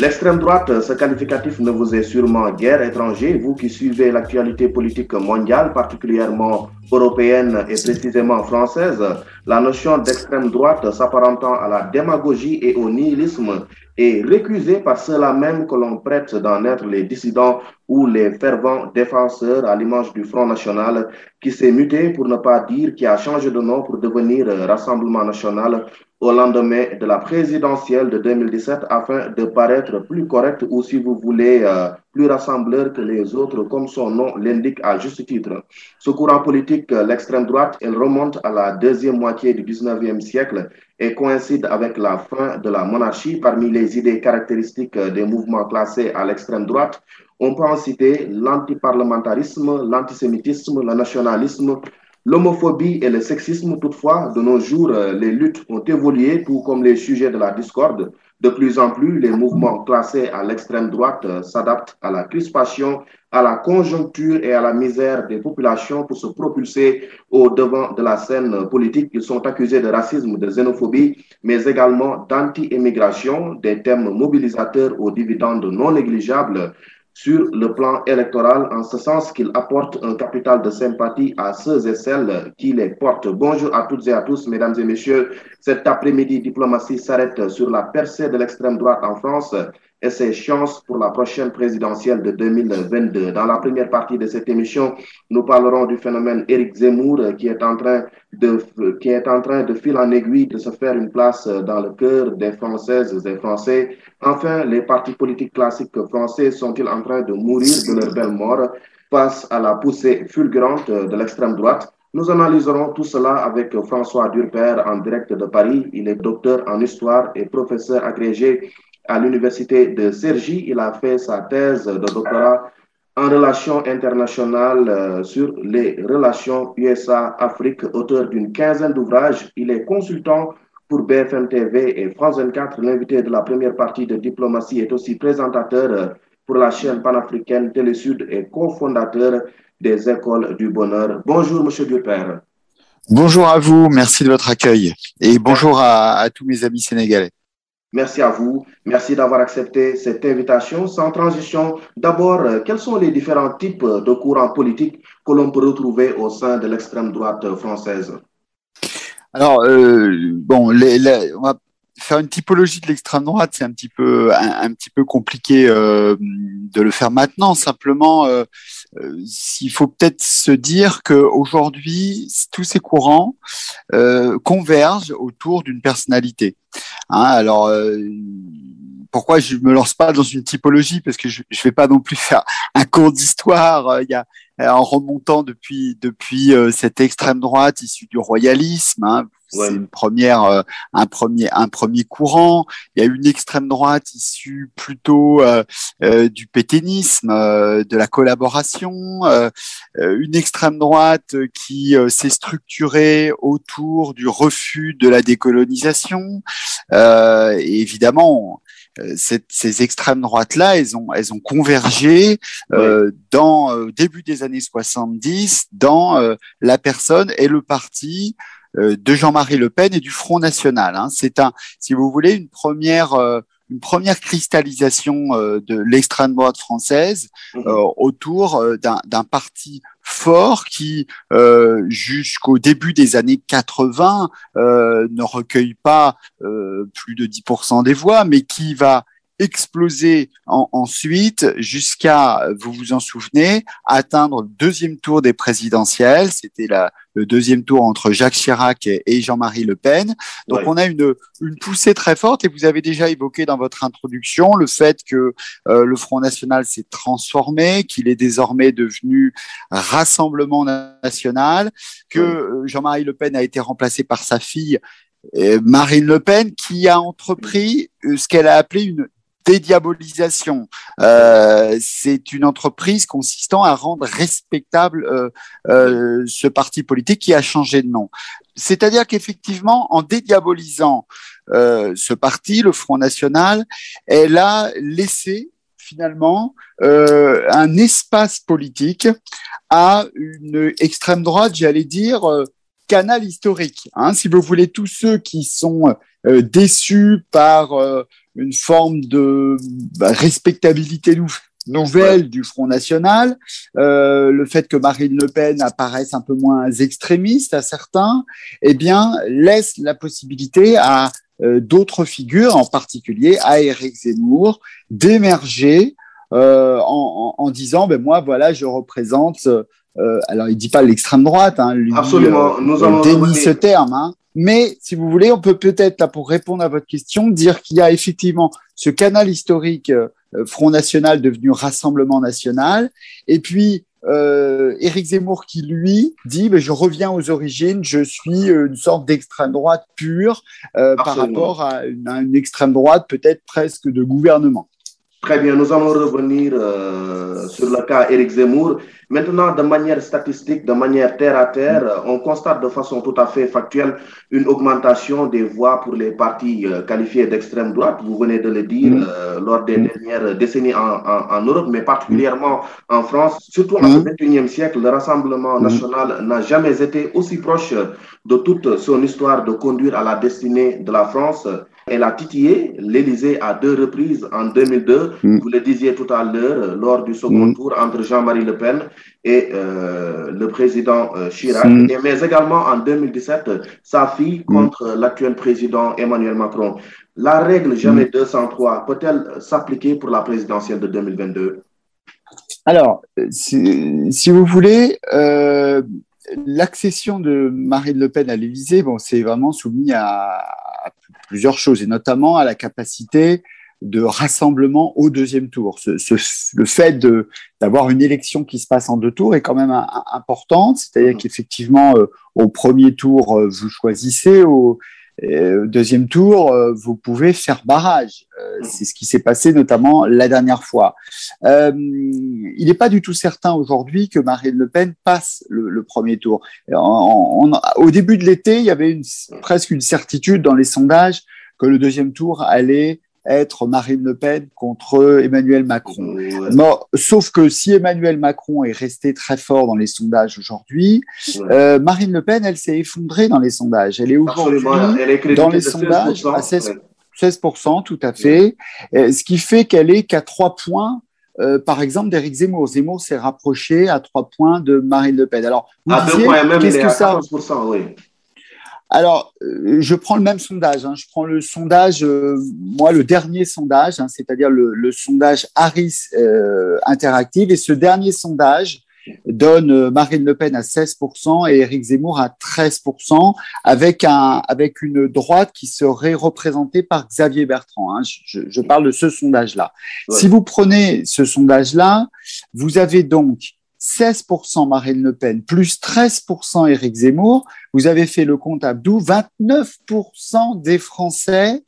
L'extrême droite, ce qualificatif ne vous est sûrement guère étranger, vous qui suivez l'actualité politique mondiale, particulièrement européenne et précisément française. La notion d'extrême droite s'apparentant à la démagogie et au nihilisme est récusée par ceux-là même que l'on prête d'en être les dissidents ou les fervents défenseurs à l'image du Front National qui s'est muté pour ne pas dire qui a changé de nom pour devenir Rassemblement National au lendemain de la présidentielle de 2017 afin de paraître plus correct ou si vous voulez euh, plus rassembleur que les autres comme son nom l'indique à juste titre. Ce courant politique, l'extrême droite, elle remonte à la deuxième moitié du 19e siècle et coïncide avec la fin de la monarchie. Parmi les idées caractéristiques des mouvements classés à l'extrême droite, on peut en citer l'antiparlementarisme, l'antisémitisme, le nationalisme, L'homophobie et le sexisme, toutefois, de nos jours, euh, les luttes ont évolué, tout comme les sujets de la discorde. De plus en plus, les mouvements classés à l'extrême droite euh, s'adaptent à la crispation, à la conjoncture et à la misère des populations pour se propulser au devant de la scène politique. Ils sont accusés de racisme, de xénophobie, mais également d'anti-immigration, des thèmes mobilisateurs aux dividendes non négligeables sur le plan électoral, en ce sens qu'il apporte un capital de sympathie à ceux et celles qui les portent. Bonjour à toutes et à tous, mesdames et messieurs. Cet après-midi, Diplomatie s'arrête sur la percée de l'extrême droite en France et ses chances pour la prochaine présidentielle de 2022. Dans la première partie de cette émission, nous parlerons du phénomène Éric Zemmour qui est en train de, qui est en train de fil en aiguille de se faire une place dans le cœur des Françaises et Français. Enfin, les partis politiques classiques français sont-ils en train de mourir de leur belle mort face à la poussée fulgurante de l'extrême droite? Nous analyserons tout cela avec François Durper en direct de Paris. Il est docteur en histoire et professeur agrégé à l'université de Cergy. Il a fait sa thèse de doctorat en relations internationales euh, sur les relations USA-Afrique, auteur d'une quinzaine d'ouvrages. Il est consultant pour BFM TV et France 24. L'invité de la première partie de Diplomatie est aussi présentateur euh, pour la chaîne panafricaine Télésud et cofondateur des écoles du bonheur. Bonjour, Monsieur Dupère. Bonjour à vous, merci de votre accueil et bonjour à, à tous mes amis sénégalais. Merci à vous. Merci d'avoir accepté cette invitation. Sans transition, d'abord, euh, quels sont les différents types de courants politiques que l'on peut retrouver au sein de l'extrême droite française? Alors, euh, bon, les, on va faire une typologie de l'extrême droite, c'est un petit peu un, petit peu compliqué euh, de le faire maintenant. Simplement, euh, euh, il faut peut-être se dire que aujourd'hui, tous ces courants euh, convergent autour d'une personnalité. Hein, alors, euh, pourquoi je me lance pas dans une typologie? Parce que je ne vais pas non plus faire un cours d'histoire. Il y a en remontant depuis depuis cette extrême droite issue du royalisme. Hein, c'est une première, euh, un premier, un premier courant. Il y a une extrême droite issue plutôt euh, euh, du pétainisme, de la collaboration, une extrême droite qui s'est structurée autour du refus de la décolonisation. et évidemment, ces extrêmes droites-là, elles ont, elles ont convergé dans début des années 70 dans la personne et le parti euh, de Jean-Marie Le Pen et du Front National. Hein. C'est un, si vous voulez, une première euh, une première cristallisation euh, de l'extrême droite française mmh. autour d'un parti fort qui, jusqu'au début des années 80, ne recueille pas plus de 10% des voix, mais qui va exploser ensuite jusqu'à, vous vous en souvenez, atteindre le deuxième tour des présidentielles. C'était le deuxième tour entre Jacques Chirac et, Jean-Marie Le Pen. Donc on a une, une poussée très forte et vous avez déjà évoqué dans votre introduction le fait que euh, le Front National s'est transformé, qu'il est désormais devenu Rassemblement National, que euh, Jean-Marie Le Pen a été remplacé par sa fille euh, Marine Le Pen, qui a entrepris ce qu'elle a appelé une dédiabolisation. Euh, c'est une entreprise consistant à rendre respectable euh, euh, ce parti politique qui a changé de nom. C'est-à-dire qu'effectivement, en dédiabolisant ce parti, le Front National, elle a laissé finalement un espace politique à une extrême droite, j'allais dire, canal historique. Hein, si vous voulez, tous ceux qui sont euh, déçus par euh, une forme de bah, respectabilité nouvelle du Front National, euh, le fait que Marine Le Pen apparaisse un peu moins extrémiste à certains, eh bien, laisse la possibilité à euh, d'autres figures, en particulier à Éric Zemmour, d'émerger euh, en, en, en, disant, ben moi, voilà, je représente. Euh, alors, il dit pas l'extrême droite, hein, lui, Absolument. Nous allons dénie ce terme, hein, mais si vous voulez, on peut peut-être, là, pour répondre à votre question, dire qu'il y a effectivement ce canal historique euh, Front National devenu Rassemblement National. Et puis, euh, Éric Zemmour qui, lui, dit ben, Je reviens aux origines, je suis une sorte d'extrême droite pure euh, par rapport à une, à une extrême droite peut-être presque de gouvernement. Très bien, nous allons revenir euh, sur le cas Éric Zemmour. Maintenant, de manière statistique, de manière terre à terre, on constate de façon tout à fait factuelle une augmentation des voix pour les partis euh, qualifiés d'extrême droite. Vous venez de le dire mmh. euh, lors des mmh. dernières décennies en, en, en, Europe, mais particulièrement en France. Surtout en ce 21e siècle, le Rassemblement national n'a jamais été aussi proche de toute son histoire de conduire à la destinée de la France. Elle a titillé l'Élysée à deux reprises en 2002, mmh. vous le disiez tout à l'heure, lors du second mmh. tour entre Jean-Marie Le Pen et euh, le président euh, Chirac, et, mais également en 2017, sa fille contre l'actuel président Emmanuel Macron. La règle jamais 203 peut-elle s'appliquer pour la présidentielle de 2022 Alors, si, si vous voulez, euh, l'accession de Marine Le Pen à l'Élysée, bon, c'est vraiment soumis à, plusieurs choses, et notamment à la capacité de rassemblement au deuxième tour. Ce, ce, le fait d'avoir une élection qui se passe en deux tours est quand même un, un, importante, c'est-à-dire mmh. qu'effectivement, euh, au premier tour, euh, vous choisissez, au, deuxième tour, euh, vous pouvez faire barrage. Euh, c'est ce qui s'est passé notamment la dernière fois. Euh, il n'est pas du tout certain aujourd'hui que Marine Le Pen passe le, premier tour. Au début de l'été, il y avait une, presque une certitude dans les sondages que le deuxième tour allait être Marine Le Pen contre Emmanuel Macron. Bon, sauf que si Emmanuel Macron est resté très fort dans les sondages aujourd'hui, euh, Marine Le Pen, elle s'est effondrée dans les sondages. Elle est aujourd'hui dans les sondages à 16, 16%, tout à fait, ouais. ce qui fait qu'elle est qu'à trois points euh, par exemple, d'Éric Zemmour. Zemmour s'est rapproché à trois points de Marine Le Pen. Alors, vous à disiez, qu'est-ce que ça oui. Alors, euh, je prends le même sondage. Hein. Je prends le sondage, euh, moi, le dernier sondage, hein, c'est-à-dire le, le, sondage Harris euh, Interactive. Et ce dernier sondage donne Marine Le Pen à 16% et Éric Zemmour à 13%, avec, un, avec une droite qui serait représentée par Xavier Bertrand. Hein. Je, je, parle de ce sondage-là. Ouais. Si vous prenez ce sondage-là, vous avez donc 16% Marine Le Pen, plus 13% Éric Zemmour, vous avez fait le compte Abdou, 29% des Français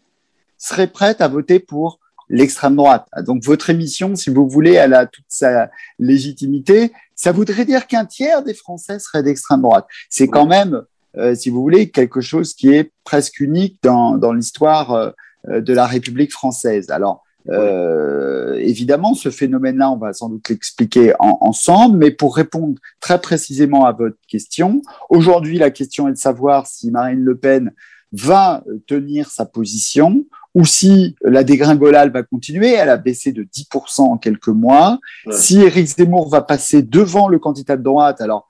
seraient prêts à voter pour l'extrême droite. Donc votre émission, si vous voulez, elle a toute sa légitimité. Ça voudrait dire qu'un tiers des Français seraient d'extrême droite. C'est quand même, euh, si vous voulez, quelque chose qui est presque unique dans, dans l'histoire euh, de la République française. Alors, euh, évidemment, ce phénomène-là, on va sans doute l'expliquer en, ensemble, mais pour répondre très précisément à votre question, aujourd'hui, la question est de savoir si Marine Le Pen va tenir sa position ou si la dégringolade va continuer, elle a baissé de 10% en quelques mois. Ouais. Si Éric Zemmour va passer devant le candidat de droite, alors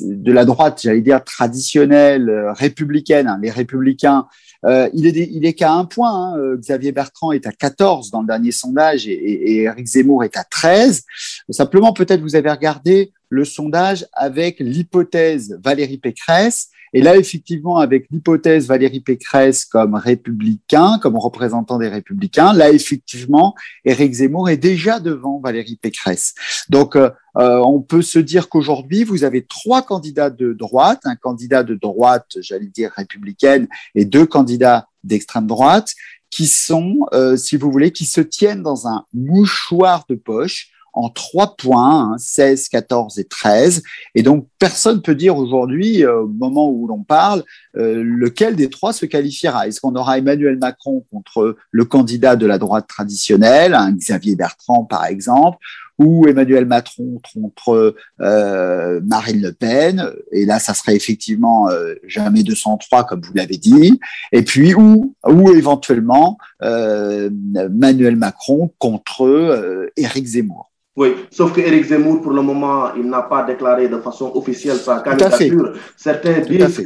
de la droite, j'allais dire traditionnelle, euh, républicaine, hein, les républicains, euh, il est, il est qu'à un point. Hein. Euh, Xavier Bertrand est à 14 dans le dernier sondage et, et, et Eric Zemmour est à 13. Simplement, peut-être vous avez regardé le sondage avec l'hypothèse Valérie Pécresse. Et là, effectivement, avec l'hypothèse Valérie Pécresse comme républicain, comme représentant des républicains, là, effectivement, Éric Zemmour est déjà devant Valérie Pécresse. Donc, euh, on peut se dire qu'aujourd'hui, vous avez trois candidats de droite, un candidat de droite, j'allais dire républicaine, et deux candidats d'extrême droite, qui sont, euh, si vous voulez, qui se tiennent dans un mouchoir de poche en trois points, hein, 16, 14 et 13. Et donc, personne peut dire aujourd'hui, euh, au moment où l'on parle, euh, lequel des trois se qualifiera. Est-ce qu'on aura Emmanuel Macron contre le candidat de la droite traditionnelle, un Xavier Bertrand par exemple, ou Emmanuel Macron contre euh, Marine Le Pen, et là ça serait effectivement euh, jamais 203 comme vous l'avez dit, et puis ou, ou éventuellement Emmanuel Macron contre Éric Zemmour. Oui, sauf que Éric Zemmour, pour le moment, il n'a pas déclaré de façon officielle sa candidature. Certains disent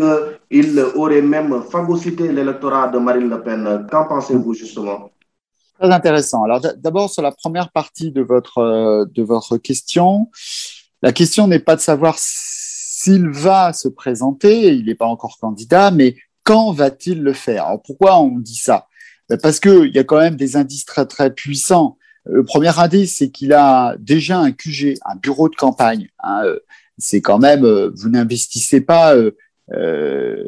qu'il aurait même phagocyté l'électorat de Marine Le Pen. Qu'en pensez-vous justement? Très intéressant. Alors d'abord, sur la première partie de votre, euh, de votre question, la question n'est pas de savoir s'il va se présenter, il n'est pas encore candidat, mais quand va-t-il le faire? Alors pourquoi on dit ça? Ben, Parce qu'il y a quand même des indices très très puissants le premier indice, c'est qu'il a déjà un QG, un bureau de campagne. Hein. C'est quand même, euh, vous n'investissez pas euh, euh,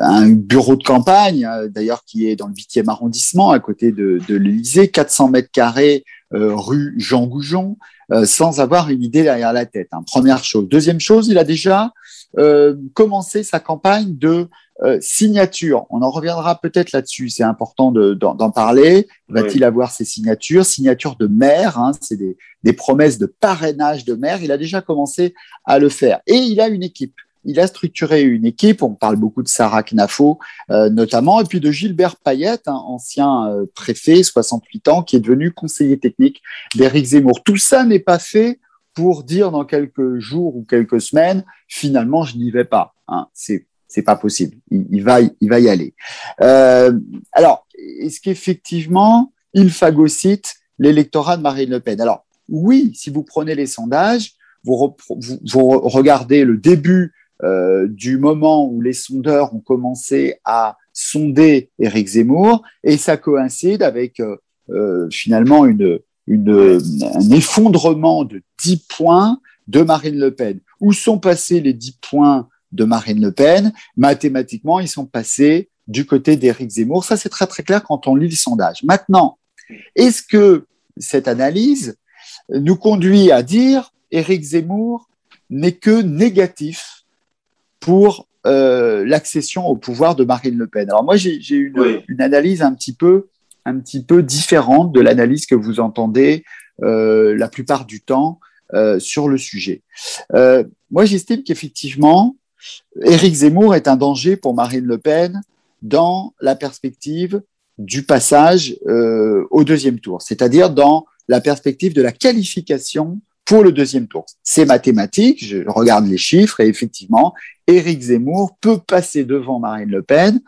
un bureau de campagne, hein, d'ailleurs qui est dans le 8e arrondissement, à côté de, de l'Élysée, 400 mètres carrés, rue Jean Goujon, sans avoir une idée derrière la tête. Hein. Première chose. Deuxième chose, il a déjà commencé sa campagne de euh, signature, on en reviendra peut-être là-dessus, c'est important d'en parler. Va-t-il avoir ses signatures? Signatures de maire, hein, c'est des, des, promesses de parrainage de maire. Il a déjà commencé à le faire. Et il a une équipe. Il a structuré une équipe, on parle beaucoup de Sarah Knafo euh, notamment, et puis de Gilbert Payette, hein, ancien euh, préfet, 68 ans, qui est devenu conseiller technique d'Éric Zemmour. Tout ça n'est pas fait pour dire dans quelques jours ou quelques semaines, finalement, je n'y vais pas. Hein. C'est c'est pas possible. Il, va, il va y aller. Euh, alors, est-ce qu'effectivement, il phagocyte l'électorat de Marine Le Pen? Alors, oui, si vous prenez les sondages, vous, regardez le début euh, du moment où les sondeurs ont commencé à sonder Éric Zemmour, et ça coïncide avec euh, finalement une, une, un effondrement de 10 points de Marine Le Pen. Où sont passés les 10 points de Marine Le Pen, mathématiquement, ils sont passés du côté d'Éric Zemmour. Ça, c'est très très clair quand on lit le sondage. Maintenant, est-ce que cette analyse nous conduit à dire Éric Zemmour n'est que négatif pour euh, l'accession au pouvoir de Marine Le Pen? Alors moi, j'ai une, une, analyse un petit peu un petit peu différente de l'analyse que vous entendez euh, la plupart du temps euh, sur le sujet. Moi, j'estime qu'effectivement, Éric Zemmour est un danger pour Marine Le Pen dans la perspective du passage euh, au deuxième tour, c'est-à-dire dans la perspective de la qualification pour le deuxième tour. C'est mathématique, je regarde les chiffres et effectivement, Éric Zemmour peut passer devant Marine Le Pen,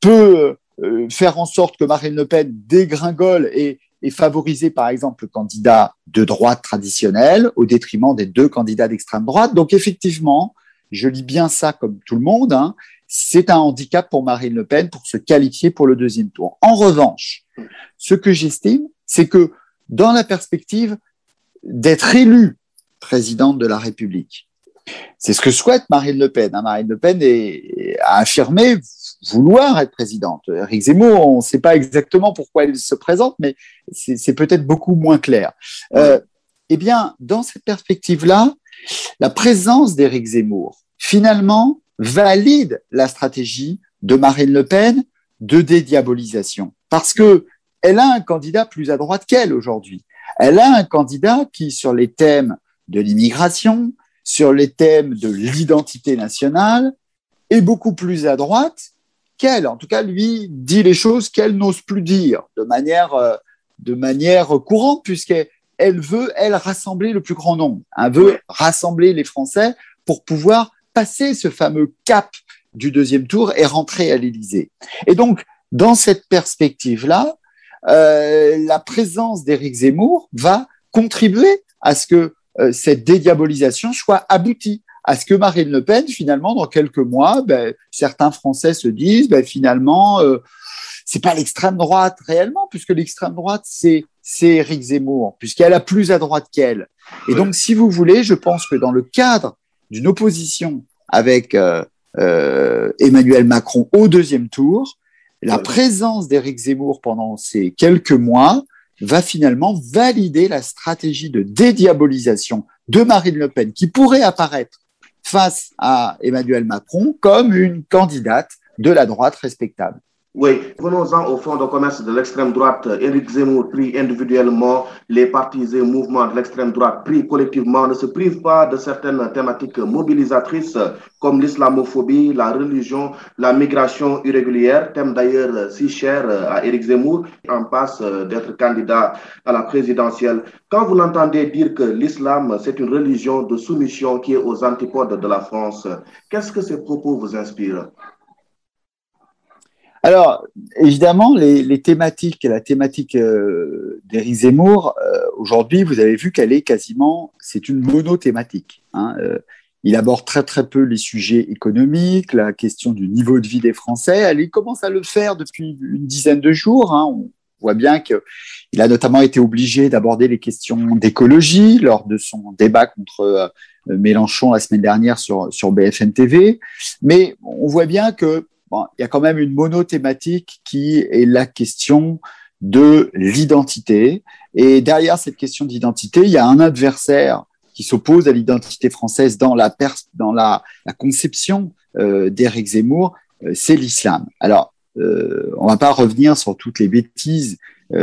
peut euh, faire en sorte que Marine Le Pen dégringole et, et favoriser par exemple le candidat de droite traditionnel au détriment des deux candidats d'extrême droite. Donc effectivement, je lis bien ça comme tout le monde, hein, c'est un handicap pour Marine Le Pen pour se qualifier pour le deuxième tour. En revanche, ce que j'estime, c'est que dans la perspective d'être élue présidente de la République, c'est ce que souhaite Marine Le Pen. Hein. Marine Le Pen a affirmé vouloir être présidente. Eric Zemmour, on ne sait pas exactement pourquoi il se présente, mais c'est peut-être beaucoup moins clair. Euh, eh bien, dans cette perspective-là, la présence d'Éric Zemmour, finalement, valide la stratégie de Marine Le Pen de dédiabolisation. Parce que elle a un candidat plus à droite qu'elle aujourd'hui. Elle a un candidat qui, sur les thèmes de l'immigration, sur les thèmes de l'identité nationale, est beaucoup plus à droite qu'elle. En tout cas, lui dit les choses qu'elle n'ose plus dire de manière, euh, de manière courante, puisqu'elle elle veut, elle, rassembler le plus grand nombre. Elle veut rassembler les Français pour pouvoir passer ce fameux cap du deuxième tour et rentrer à l'Élysée. Et donc, dans cette perspective-là, euh, la présence d'Éric Zemmour va contribuer à ce que euh, cette dédiabolisation soit aboutie, à ce que Marine Le Pen, finalement, dans quelques mois, ben, certains Français se disent, ben, finalement, euh, c'est pas l'extrême droite réellement, puisque l'extrême droite, c'est c'est Éric Zemmour, puisqu'elle a plus à droite qu'elle. Et donc, si vous voulez, je pense que dans le cadre d'une opposition avec euh, euh, Emmanuel Macron au deuxième tour, la présence d'Éric Zemmour pendant ces quelques mois va finalement valider la stratégie de dédiabolisation de Marine Le Pen, qui pourrait apparaître face à Emmanuel Macron comme une candidate de la droite respectable. Oui, venons-en au fond de commerce de l'extrême droite. Éric Zemmour pris individuellement, les partis et mouvements de l'extrême droite pris collectivement ne se privent pas de certaines thématiques mobilisatrices comme l'islamophobie, la religion, la migration irrégulière, thème d'ailleurs si cher à Éric Zemmour, en passe d'être candidat à la présidentielle. Quand vous l'entendez dire que l'islam, c'est une religion de soumission qui est aux antipodes de la France, qu'est-ce que ces propos vous inspirent? Alors, évidemment, les, thématiques, la thématique euh, d'Éric Zemmour, euh, aujourd'hui, vous avez vu qu'elle est quasiment, c'est une monothématique. Hein, euh, il aborde très très peu les sujets économiques, la question du niveau de vie des Français. Elle il commence à le faire depuis une dizaine de jours. Hein. On voit bien qu'il a notamment été obligé d'aborder les questions d'écologie lors de son débat contre Mélenchon la semaine dernière sur, sur BFM TV. Mais on voit bien que il y a quand même une monothématique qui est la question de l'identité. Et derrière cette question d'identité, il y a un adversaire qui s'oppose à l'identité française dans la, dans la, conception euh, d'Éric Zemmour, euh, c'est l'islam. Alors, euh, on ne va pas revenir sur toutes les bêtises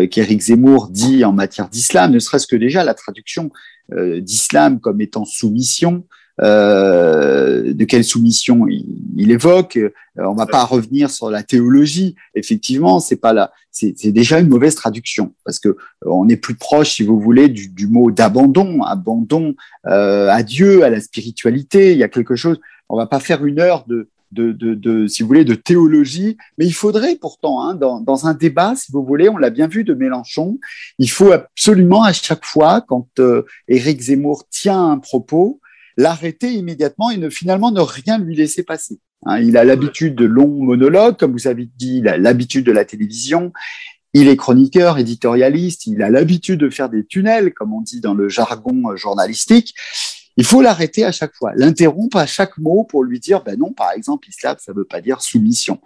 qu'Éric Zemmour dit en matière d'islam, ne serait-ce que déjà la traduction d'islam comme étant soumission, euh, de quelle soumission il, évoque. Euh, on va pas revenir sur la théologie. Effectivement, c'est pas là. C'est déjà une mauvaise traduction parce que euh, on est plus proche, si vous voulez, du, du mot d'abandon, abandon à Dieu, à la spiritualité. Il y a quelque chose. On va pas faire une heure de de, de, de, si vous voulez, de théologie, mais il faudrait pourtant, hein, dans, dans, un débat, si vous voulez, on l'a bien vu de Mélenchon, il faut absolument à chaque fois, quand euh, Éric Zemmour tient un propos, l'arrêter immédiatement et ne finalement ne rien lui laisser passer. Hein, il a l'habitude de longs monologues, comme vous avez dit, il a l'habitude de la télévision. Il est chroniqueur, éditorialiste, il a l'habitude de faire des tunnels, comme on dit dans le jargon journalistique. Il faut l'arrêter à chaque fois, l'interrompre à chaque mot pour lui dire, ben non, par exemple, islam, ça veut pas dire soumission.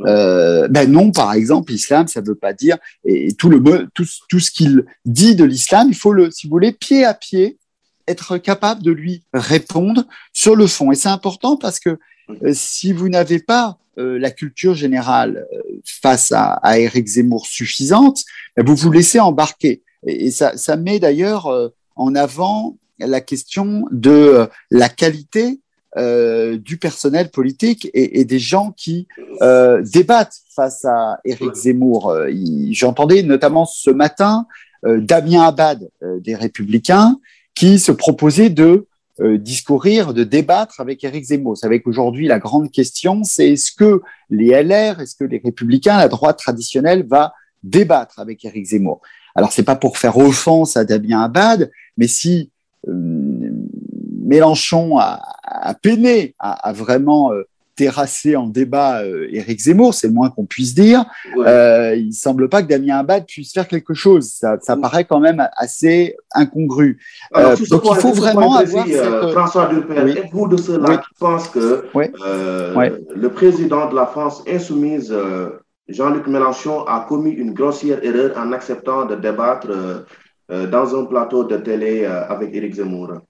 Euh, ben non, par exemple, islam, ça veut pas dire, et tout le tout, tout ce qu'il dit de l'islam, il faut le, si vous voulez, pied à pied, être capable de lui répondre sur le fond. Et c'est important parce que euh, si vous n'avez pas euh, la culture générale euh, face à, à, Eric Zemmour suffisante, ben, vous vous laissez embarquer. Et, ça, ça, met d'ailleurs en avant la question de la qualité du personnel politique et, et des gens qui débattent face à Eric Zemmour. J'entendais notamment ce matin Damien Abad des Républicains qui se proposait de euh, discourir, de débattre avec Éric Zemmour. Vous savez qu'aujourd'hui, la grande question, c'est est-ce que les LR, est-ce que les Républicains, la droite traditionnelle, va débattre avec Éric Zemmour? Alors, c'est pas pour faire offense à Damien Abad, mais si euh, Mélenchon a, a peiné à, vraiment euh, terrasser en débat euh, Éric Zemmour, c'est le moins qu'on puisse dire. Euh, il semble pas que Damien Abad puisse faire quelque chose. Ça, ça paraît quand même assez incongru. Euh, donc il faut vraiment avoir cette... François Dupin, êtes-vous de ceux-là qui pensent que le président de la France insoumise, Jean-Luc Mélenchon, a commis une grossière erreur en acceptant de débattre dans un plateau de télé avec Éric Zemmour?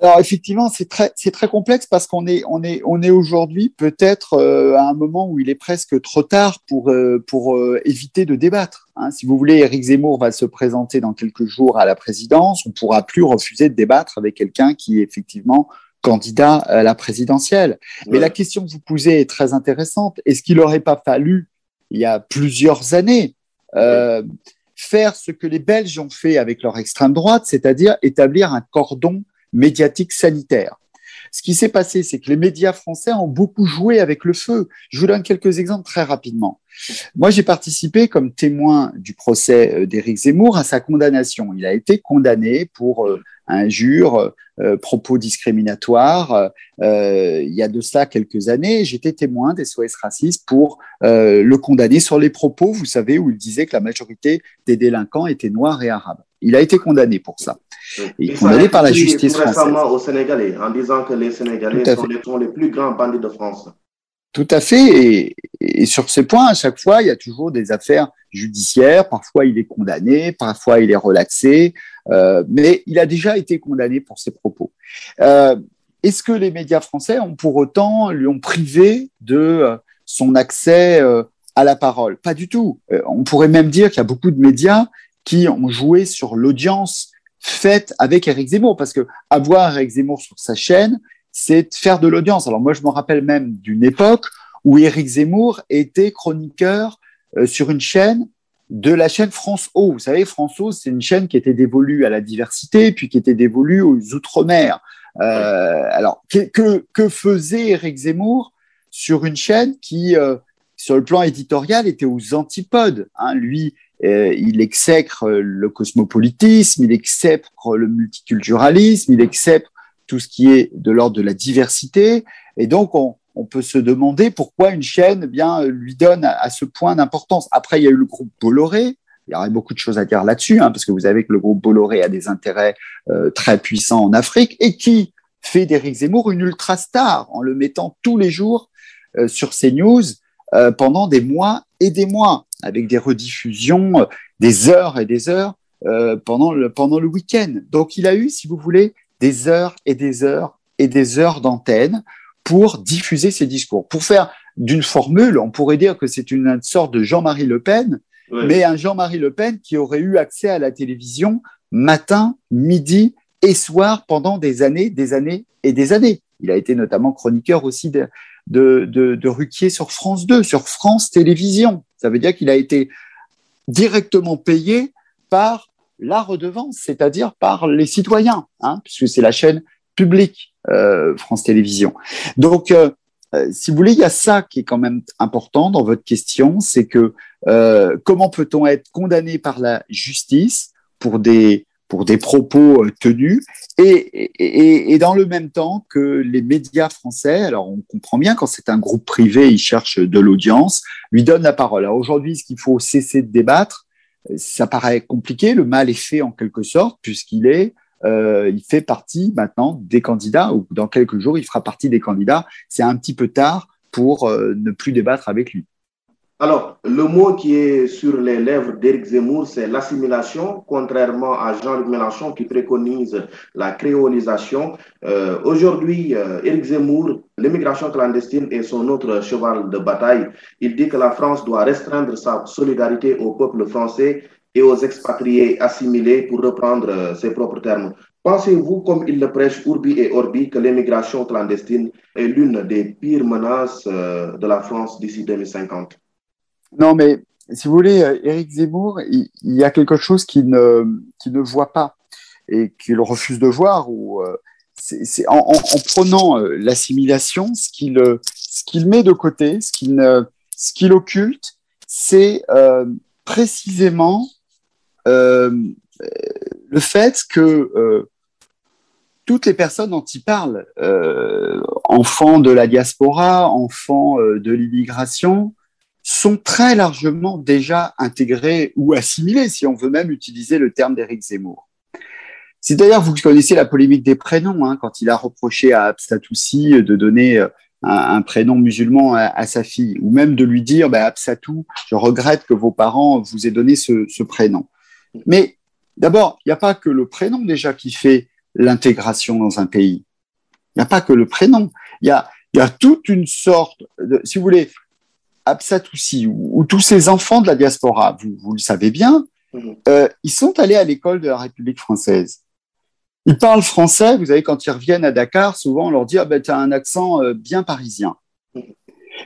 Alors effectivement, c'est très, c'est très complexe parce qu'on est, on est, on est aujourd'hui peut-être euh, à un moment où il est presque trop tard pour, euh, pour euh, éviter de débattre. Hein. Si vous voulez, Éric Zemmour va se présenter dans quelques jours à la présidence. On pourra plus refuser de débattre avec quelqu'un qui est effectivement candidat à la présidentielle. Mais la question que vous posez est très intéressante. Est-ce qu'il n'aurait pas fallu, il y a plusieurs années, faire ce que les Belges ont fait avec leur extrême droite, c'est-à-dire établir un cordon médiatique sanitaire. Ce qui s'est passé, c'est que les médias français ont beaucoup joué avec le feu. Je vous donne quelques exemples très rapidement. Moi, j'ai participé comme témoin du procès euh, d'Éric Zemmour à sa condamnation. Il a été condamné pour euh, injures, euh, propos discriminatoires. il y a de cela quelques années, j'étais témoin des SOS racistes pour le condamner sur les propos, vous savez, où il disait que la majorité des délinquants étaient noirs et arabes. Il a été condamné pour ça. Il est condamné par la justice française. récemment au Sénégalais, en disant que les Sénégalais sont les, plus grands bandits de France. Tout à fait. Et, sur ces points, à chaque fois, il y a toujours des affaires judiciaires. Parfois, il est condamné, parfois, il est relaxé. Euh, mais il a déjà été condamné pour ses propos. Euh, Est-ce que les médias français ont pour autant lui ont privé de euh, son accès à la parole? Pas du tout. On pourrait même dire qu'il y a beaucoup de médias qui ont joué sur l'audience faite avec Eric Zemmour, parce que avoir Eric Zemmour sur sa chaîne, c'est faire de l'audience. Alors moi, je me rappelle même d'une époque où Eric Zemmour était chroniqueur euh, sur une chaîne de la chaîne France O. Vous savez, France O, c'est une chaîne qui était dévolue à la diversité, puis qui était dévolue aux Outre-mer. Euh, alors, que, que, faisait Eric Zemmour sur une chaîne qui, euh, sur le plan éditorial, était aux antipodes hein? Lui, euh, il exècre le cosmopolitisme, il exècre le multiculturalisme, il exècre tout ce qui est de l'ordre de la diversité. Et donc, on, on peut se demander pourquoi une chaîne eh bien lui donne à, ce point d'importance. Après, il y a eu le groupe Bolloré. Il y aurait beaucoup de choses à dire là-dessus, hein, parce que vous savez que le groupe Bolloré a des intérêts euh, très puissants en Afrique et qui fait d'Éric Zemmour une ultra star en le mettant tous les jours euh, sur CNews euh, pendant des mois et des mois, avec des rediffusions des heures et des heures pendant le, pendant le week-end. Donc il a eu, si vous voulez, des heures et des heures et des heures d'antenne pour diffuser ses discours. Pour faire d'une formule, on pourrait dire que c'est une sorte de Jean-Marie Le Pen, mais un Jean-Marie Le Pen qui aurait eu accès à la télévision matin, midi et soir pendant des années, des années et des années. Il a été notamment chroniqueur aussi de, de, de, Ruquier sur France 2, sur France Télévisions. Ça veut dire qu'il a été directement payé par la redevance, c'est-à-dire par les citoyens, hein, puisque c'est la chaîne publique euh, France Télévisions. Donc, euh, euh, si vous voulez, il y a ça qui est quand même important dans votre question, c'est que comment peut-on être condamné par la justice pour des pour des propos tenus et, et, et, dans le même temps que les médias français, alors on comprend bien quand c'est un groupe privé, ils cherchent de l'audience, lui donnent la parole. Alors aujourd'hui, ce qu'il faut cesser de débattre, ça paraît compliqué, le mal est fait en quelque sorte puisqu'il est euh, il fait partie maintenant des candidats, ou dans quelques jours, il fera partie des candidats. C'est un petit peu tard pour euh, ne plus débattre avec lui. Alors, le mot qui est sur les lèvres d'Éric Zemmour, c'est l'assimilation, contrairement à Jean-Luc Mélenchon qui préconise la créolisation. Euh, Aujourd'hui, euh, Éric Zemmour, l'immigration clandestine est son autre cheval de bataille. Il dit que la France doit restreindre sa solidarité au peuple français et aux expatriés assimilés, pour reprendre euh, ses propres termes. Pensez-vous, comme il le prêche Urbi et Orbi, que l'immigration clandestine est l'une des pires menaces euh, de la France d'ici 2050 Non, mais si vous voulez, euh, Éric Zemmour, il, y a quelque chose qu'il ne, ne voit pas et qu'il refuse de voir. Ou, c'est, en, en, prenant l'assimilation, ce qu'il, ce qu'il met de côté, ce qu'il, ce qu'il occulte, c'est précisément euh, le fait que euh, toutes les personnes dont il parle, euh, enfants de la diaspora, enfants de l'immigration, sont très largement déjà intégrés ou assimilés, si on veut même utiliser le terme d'Éric Zemmour. C'est d'ailleurs, vous connaissez la polémique des prénoms, hein, quand il a reproché à Absatoussi de donner un, prénom musulman à, sa fille, ou même de lui dire, bah, Absatou, je regrette que vos parents vous aient donné ce prénom. Mais d'abord, il n'y a pas que le prénom déjà qui fait l'intégration dans un pays. Il n'y a pas que le prénom. Il y a, y a toute une sorte, de, si vous voulez, Absatoussi ou, ou, tous ces enfants de la diaspora, vous, vous le savez bien, mhm. euh, ils sont allés à l'école de la République française. Ils parlent français, vous savez, quand ils reviennent à Dakar, souvent on leur dit ah ben, tu as un accent euh, bien parisien. Mhm.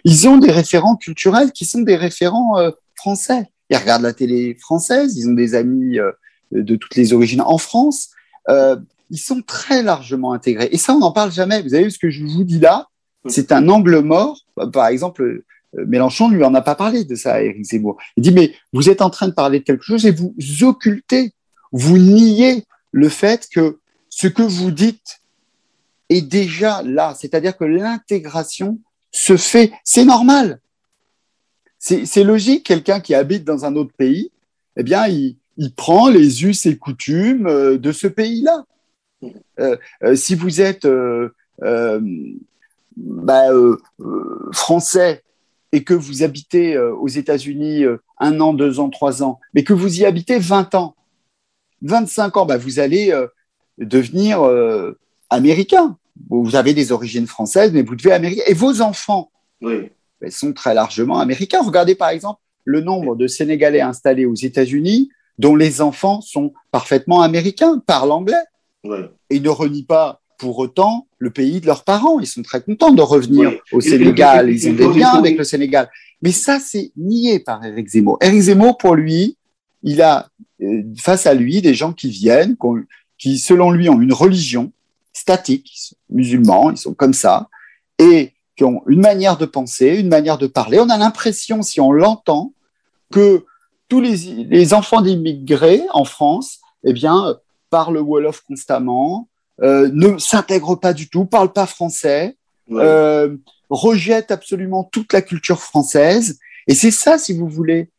Ils ont des référents culturels qui sont des référents euh, français ils regardent la télé française, ils ont des amis de toutes les origines en France. Ils sont très largement intégrés. Et ça, on n'en parle jamais. Vous avez vu ce que je vous dis là? C'est un angle mort. Par exemple, Mélenchon ne lui en a pas parlé de ça à Éric Zemmour. Il dit, mais vous êtes en train de parler de quelque chose et vous occultez, vous niez le fait que ce que vous dites est déjà là. C'est-à-dire que l'intégration se fait. C'est normal. C'est logique, quelqu'un qui habite dans un autre pays, eh bien, il, prend les us et coutumes euh, de ce pays-là. Euh, euh, si vous êtes bah, français et que vous habitez aux États-Unis un an, deux ans, trois ans, mais que vous y habitez 20 ans, 25 ans, bah, vous allez devenir américain. Vous avez des origines françaises, mais vous devez américain. Et vos enfants, oui sont très largement américains. Regardez par exemple le nombre de Sénégalais installés aux États-Unis dont les enfants sont parfaitement américains, parlent anglais. Et ne renient pas pour autant le pays de leurs parents. Ils sont très contents de revenir au Sénégal. Ils ont des liens avec le Sénégal. Mais ça, c'est nié par Eric Zemmour. Eric Zemmour, pour lui, il a euh, face à lui des gens qui viennent, qui, selon lui, ont une religion statique, musulmans, ils sont comme ça, et qui ont une manière de penser, une manière de parler. On a l'impression, si on l'entend, que tous les, enfants d'immigrés en France, eh bien, parlent Wolof constamment, euh, ne s'intègrent pas du tout, parlent pas français, euh, rejettent absolument toute la culture française. Et c'est ça, si vous voulez,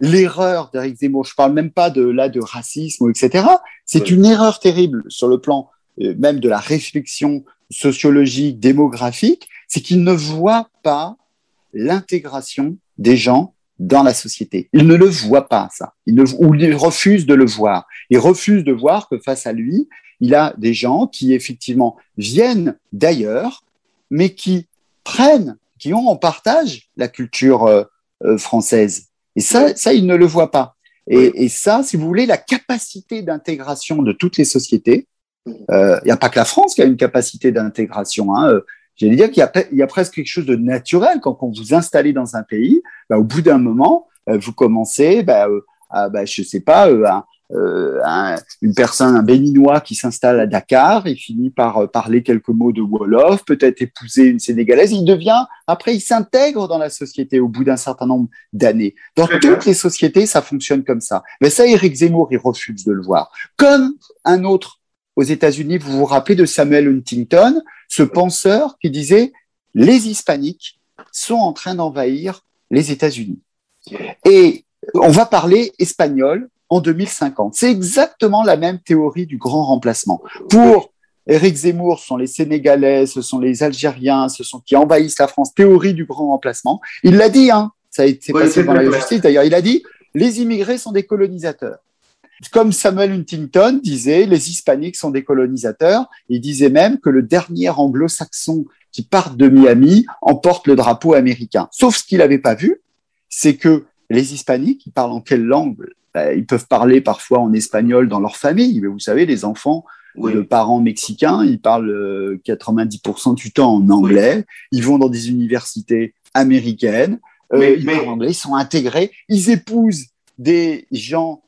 l'erreur d'Éric Zemmour. Je parle même pas de là de racisme, etc. C'est une erreur terrible sur le plan euh, même de la réflexion sociologique, démographique. C'est qu'il ne voit pas l'intégration des gens dans la société. Il ne le voit pas, ça. Il ne, ou il refuse de le voir. Il refuse de voir que face à lui, il a des gens qui effectivement viennent d'ailleurs, mais qui prennent, qui ont en partage la culture euh, euh, française. Et ça, ça, il ne le voit pas. Et, et ça, si vous voulez, la capacité d'intégration de toutes les sociétés, euh, il n'y a pas que la France qui a une capacité d'intégration. Hein. J'allais dire qu'il y, y, a presque quelque chose de naturel quand, quand vous installez dans un pays. Bah, au bout d'un moment, vous commencez, bah, à, bah, je sais pas, euh, un, une personne, un béninois qui s'installe à Dakar, il finit par parler quelques mots de Wolof, peut-être épouser une Sénégalaise, il devient, après, il s'intègre dans la société au bout d'un certain nombre d'années. Dans toutes les sociétés, ça fonctionne comme ça. Mais ça, Eric Zemmour, il refuse de le voir. Comme un autre aux États-Unis, vous vous rappelez de Samuel Huntington, ce penseur qui disait les hispaniques sont en train d'envahir les États-Unis. Et on va parler espagnol en 2050. C'est exactement la même théorie du grand remplacement. Pour Éric Zemmour, ce sont les Sénégalais, ce sont les Algériens, ce sont qui envahissent la France. Théorie du grand remplacement. Il l'a dit, hein. Ça a été passé dans la justice. D'ailleurs, il a dit les immigrés sont des colonisateurs. Comme Samuel Huntington disait, les hispaniques sont des colonisateurs. Il disait même que le dernier anglo-saxon qui part de Miami emporte le drapeau américain. Sauf ce qu'il n'avait pas vu, c'est que les hispaniques, ils parlent en quelle langue? Ben, Ils peuvent parler parfois en espagnol dans leur famille, mais vous savez, les enfants de parents mexicains, ils parlent 90% euh, du temps en anglais. Ils vont dans des universités américaines. Euh, ils parlent anglais, ils sont intégrés. Ils épousent des gens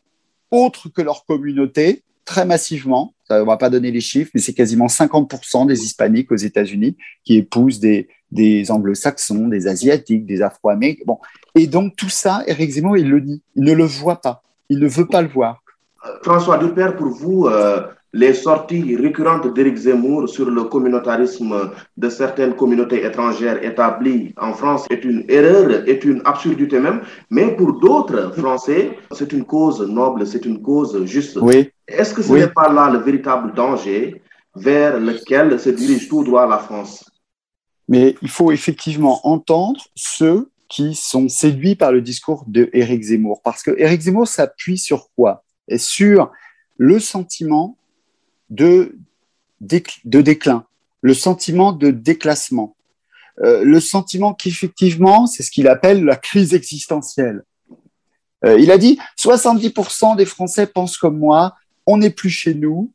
autres que leur communauté, très massivement. Ça, on va pas donner les chiffres, mais c'est quasiment 50% des hispaniques aux États-Unis qui épousent des, des anglo-saxons, des asiatiques, des afro-américains. Bon. Et donc, tout ça, Eric Zemmour, il le dit. Il ne le voit pas. Il ne veut pas le voir. François Dupère, pour vous, euh, les sorties récurrentes d'Éric Zemmour sur le communautarisme de certaines communautés étrangères établies en France est une erreur, est une absurdité même, mais pour d'autres Français, c'est une cause noble, c'est une cause juste. Oui. Est-ce que ce n'est pas là le véritable danger vers lequel se dirige tout droit la France? Mais il faut effectivement entendre ceux qui sont séduits par le discours de Éric Zemmour, parce que Éric Zemmour s'appuie sur quoi? Et sur le sentiment de, de déclin, le sentiment de déclassement, euh, le sentiment qu'effectivement, c'est ce qu'il appelle la crise existentielle. Euh, il a dit 70% des Français pensent comme moi, on n'est plus chez nous,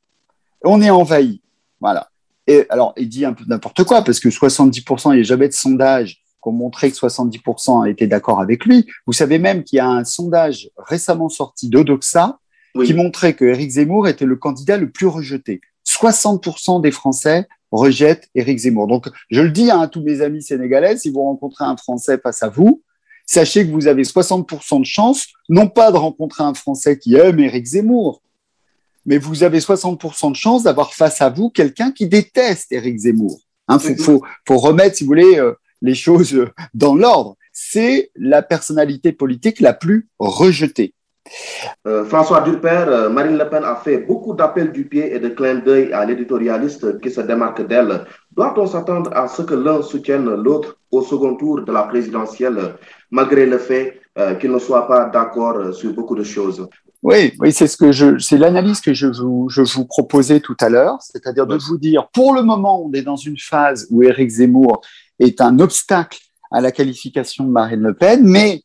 on est envahi. Voilà. Et alors, il dit un peu n'importe quoi, parce que 70%, il n'y a jamais de sondage qui ont montré que 70% étaient d'accord avec lui. Vous savez même qu'il y a un sondage récemment sorti d'Odoxa qui montrait que Éric Zemmour était le candidat le plus rejeté. 60% des Français rejettent Éric Zemmour. Donc, je le dis à tous mes amis sénégalais, si vous rencontrez un Français face à vous, sachez que vous avez 60% de chance, non pas de rencontrer un Français qui aime Éric Zemmour, mais vous avez 60% de chance d'avoir face à vous quelqu'un qui déteste Éric Zemmour. Il hein, faut, faut, remettre, si vous voulez, euh, les choses dans l'ordre. C'est la personnalité politique la plus rejetée. Euh, François Dupère, euh, Marine Le Pen a fait beaucoup d'appels du pied et de clins d'œil à l'éditorialiste qui se démarque d'elle. Doit-on s'attendre à ce que l'un soutienne l'autre au second tour de la présidentielle, malgré le fait euh, qu'ils ne soient pas d'accord sur beaucoup de choses? Oui, oui, c'est ce que je, c'est l'analyse que je vous, je vous proposais tout à l'heure, c'est-à-dire de vous dire, pour le moment, on est dans une phase où Éric Zemmour est un obstacle à la qualification de Marine Le Pen, mais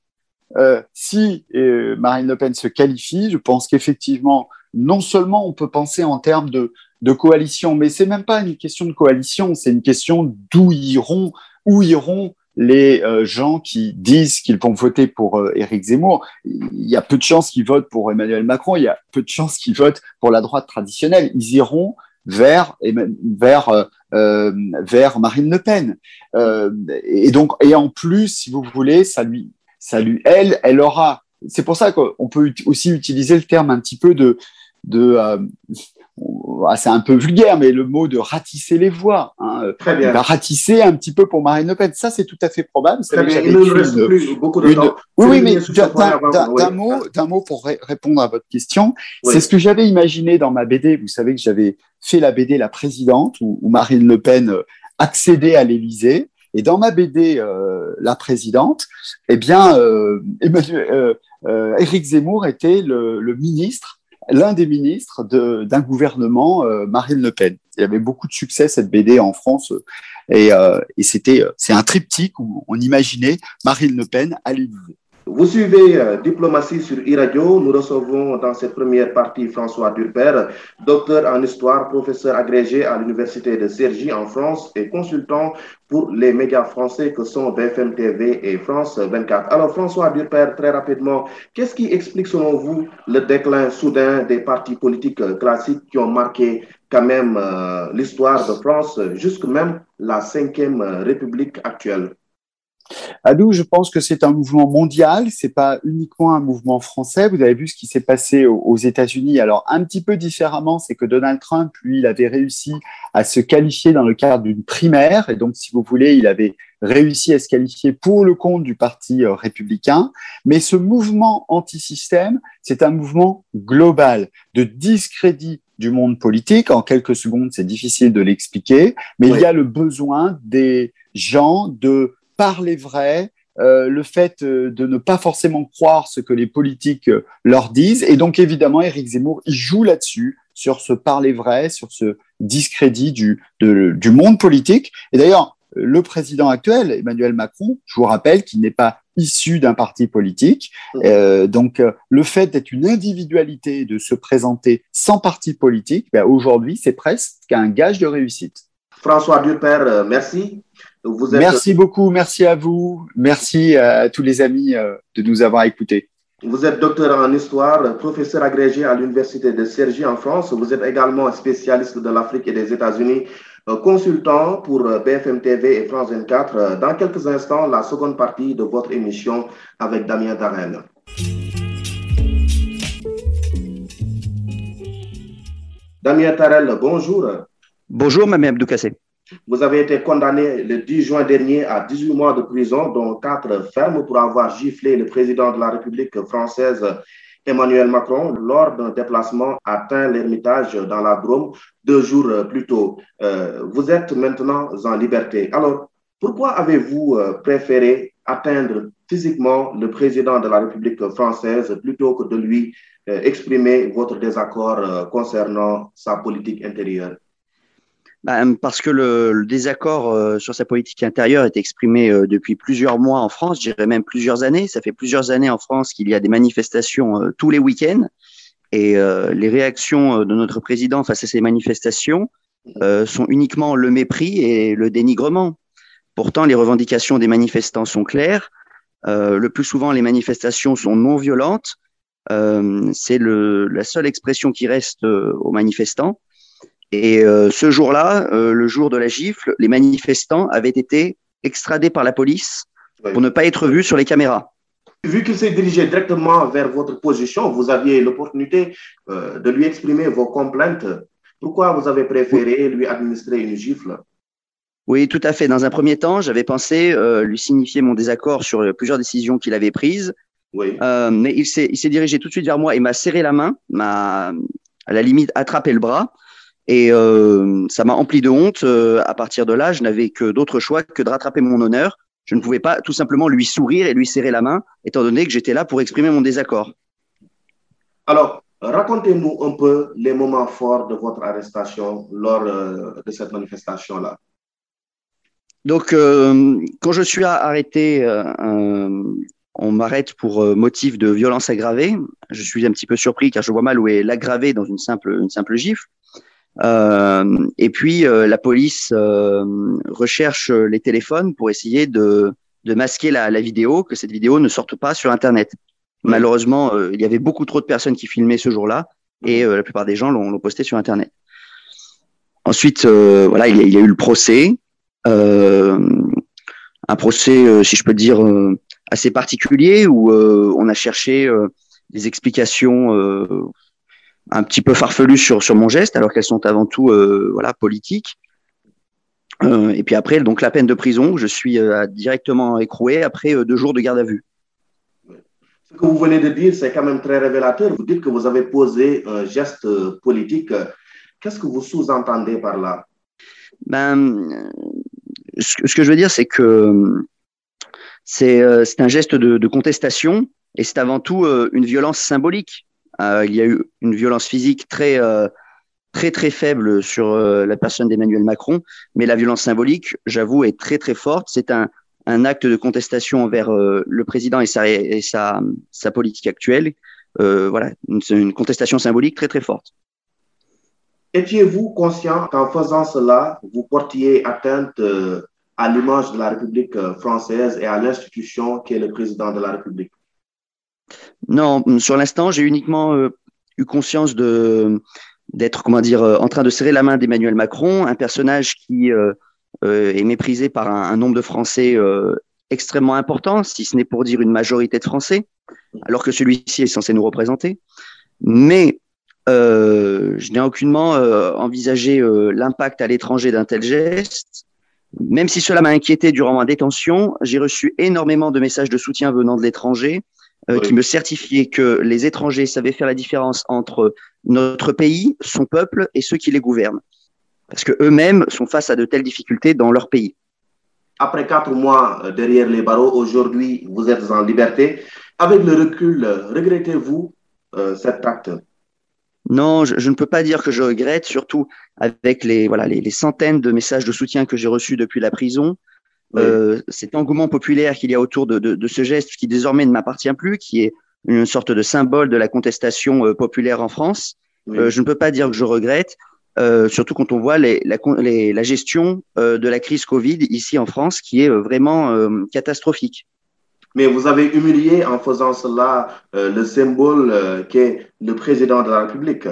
euh, si euh, Marine Le Pen se qualifie, je pense qu'effectivement, non seulement on peut penser en termes de, coalition, mais c'est même pas une question de coalition, c'est une question d'où iront, où iront les euh, gens qui disent qu'ils vont voter pour Éric Zemmour. Il y a peu de chances qu'ils votent pour Emmanuel Macron, il y a peu de chances qu'ils votent pour la droite traditionnelle. Ils iront vers vers euh, vers Marine Le Pen. et donc et en plus, si vous voulez, ça lui ça lui elle elle aura. C'est pour ça qu'on peut aussi utiliser le terme un petit peu de ah, c'est un peu vulgaire, mais le mot de ratisser les voix. Hein. Très bien. Il va ratisser un petit peu pour Marine Le Pen. Ça, c'est tout à fait probable. Très bien. Il ne reste plus beaucoup de temps. Oui, oui, mais d'un mot, d'un mot pour répondre à votre question, c'est ce que j'avais imaginé dans ma BD. Vous savez que j'avais fait la BD La Présidente, où, Marine Le Pen euh, accédait à l'Élysée. Et dans ma BD euh, La Présidente, eh bien, euh, euh, euh Éric Zemmour était le, le ministre l'un des ministres d'un gouvernement, euh, Marine Le Pen. Il y avait beaucoup de succès cette BD en France et, euh, et c'était c'est un triptyque où on imaginait Marine Le Pen à l'Élysée. Vous suivez euh, Diplomatie sur e-radio. Nous recevons dans cette première partie François Durper, docteur en histoire, professeur agrégé à l'Université de Cergy en France et consultant pour les médias français que sont BFM TV et France 24. Alors François Durper, très rapidement, qu'est-ce qui explique selon vous le déclin soudain des partis politiques classiques qui ont marqué quand même euh, l'histoire de France, jusque même la cinquième République actuelle? Adou, je pense que c'est un mouvement mondial, c'est pas uniquement un mouvement français. Vous avez vu ce qui s'est passé aux États-Unis. Alors un petit peu différemment, c'est que Donald Trump, lui, il avait réussi à se qualifier dans le cadre d'une primaire, et donc si vous voulez, il avait réussi à se qualifier pour le compte du parti euh, républicain. Mais ce mouvement anti-système, c'est un mouvement global de discrédit du monde politique. En quelques secondes, c'est difficile de l'expliquer, mais il y a le besoin des gens de parler vrai, euh, le fait euh, de ne pas forcément croire ce que les politiques euh, leur disent. Et donc, évidemment, Éric Zemmour, il joue là-dessus, sur ce parler vrai, sur ce discrédit du, du monde politique. Et d'ailleurs, le président actuel, Emmanuel Macron, je vous rappelle qu'il n'est pas issu d'un parti politique. Euh, donc, le fait d'être une individualité, de se présenter sans parti politique, ben, aujourd'hui, c'est presque un gage de réussite. François Durper, merci. Merci beaucoup, merci à vous, merci à tous les amis euh, de nous avoir écoutés. Vous êtes docteur en histoire, professeur agrégé à l'Université de Cergy en France. Vous êtes également spécialiste de l'Afrique et des États-Unis, euh, consultant pour euh, BFM TV et France 24. Dans quelques instants, la seconde partie de votre émission avec Damien Darel. Damien Tarel, bonjour. Bonjour, Mme Abdoukassé. Vous avez été condamné le 10 juin dernier à 18 mois de prison, dont 4 fermes pour avoir giflé le président de la République française Emmanuel Macron lors d'un déplacement atteint l'Ermitage dans la Drôme deux jours plus tôt. Euh, vous êtes maintenant en liberté. Alors, pourquoi avez-vous euh, préféré atteindre physiquement le président de la République française plutôt que de lui euh, exprimer votre désaccord concernant sa politique intérieure? Bah, parce que le, désaccord euh, sur sa politique intérieure est exprimé euh, depuis plusieurs mois en France, je dirais même plusieurs années. Ça fait plusieurs années en France qu'il y a des manifestations euh, tous les week-ends. Et les réactions de notre président face à ces manifestations sont uniquement le mépris et le dénigrement. Pourtant, les revendications des manifestants sont claires. le plus souvent, les manifestations sont non violentes. C'est la seule expression qui reste aux manifestants. Et euh, ce jour-là, euh, le jour de la gifle, les manifestants avaient été extradés par la police pour ne pas être vus sur les caméras. Vu qu'il s'est dirigé directement vers votre position, vous aviez l'opportunité euh, de lui exprimer vos complaintes. Pourquoi vous avez préféré lui administrer une gifle? Oui, tout à fait. Dans un premier temps, j'avais pensé lui signifier mon désaccord sur plusieurs décisions qu'il avait prises. Oui. mais il s'est dirigé tout de suite vers moi et m'a serré la main, m'a à la limite attrapé le bras et euh, ça m'a empli de honte. Euh, à partir de là, je n'avais que d'autre choix que de rattraper mon honneur. Je ne pouvais pas tout simplement lui sourire et lui serrer la main, étant donné que j'étais là pour exprimer mon désaccord. Alors, racontez-nous un peu les moments forts de votre arrestation lors euh, de cette manifestation-là. donc, euh, quand je suis arrêté, euh, on m'arrête pour motif de violence aggravée. Je suis un petit peu surpris car je vois mal où est l'aggravé dans une simple, une simple gifle. Et puis, la police recherche les téléphones pour essayer de, de masquer la, la, vidéo, que cette vidéo ne sorte pas sur Internet. Malheureusement, il y avait beaucoup trop de personnes qui filmaient ce jour-là et la plupart des gens l'ont posté sur Internet. Ensuite, voilà, il y, a, il y, a, eu le procès. Euh, un procès, euh, si je peux dire, euh, assez particulier où on a cherché des explications un petit peu farfelues sur, sur mon geste, alors qu'elles sont avant tout voilà, politiques. et puis après, donc la peine de prison, je suis directement écroué après deux jours de garde à vue. Ce que vous venez de dire, c'est quand même très révélateur. Vous dites que vous avez posé un geste politique. Qu'est-ce que vous sous-entendez par là? Ben, ce que je veux dire, c'est que c'est euh, un geste de, contestation et c'est avant tout euh, une violence symbolique. Euh, il y a eu une violence physique très très très faible sur la personne d'Emmanuel Macron, mais la violence symbolique, j'avoue, est très très forte. C'est un, acte de contestation envers le président et sa, politique actuelle. voilà, une, une contestation symbolique très très forte. Étiez-vous conscient qu'en faisant cela, vous portiez atteinte euh, à l'image de la République euh, française et à l'institution qui est le président de la République? Non, sur l'instant, j'ai uniquement euh, eu conscience de d'être, comment dire, en train de serrer la main d'Emmanuel Macron, un personnage qui est méprisé par un, nombre de Français extrêmement important, si ce n'est pour dire une majorité de Français, alors que celui-ci est censé nous représenter. Mais euh, je n'ai aucunement euh, envisagé euh, l'impact à l'étranger d'un tel geste. Même si cela m'a inquiété durant ma détention, j'ai reçu énormément de messages de soutien venant de l'étranger qui me certifiaient que les étrangers savaient faire la différence entre notre pays, son peuple et ceux qui les gouvernent. Parce que eux-mêmes sont face à de telles difficultés dans leur pays. Après quatre mois derrière les barreaux, aujourd'hui, vous êtes en liberté. Avec le recul, regrettez-vous cet acte? Non, je, ne peux pas dire que je regrette, surtout avec les, voilà, les, centaines de messages de soutien que j'ai reçus depuis la prison. Euh, cet engouement populaire qu'il y a autour de, ce geste qui désormais ne m'appartient plus, qui est une sorte de symbole de la contestation euh, populaire en France. Euh, je ne peux pas dire que je regrette, surtout quand on voit les, la, la, gestion de la crise Covid ici en France, qui est vraiment catastrophique. Mais vous avez humilié en faisant cela le symbole qu'est le président de la République.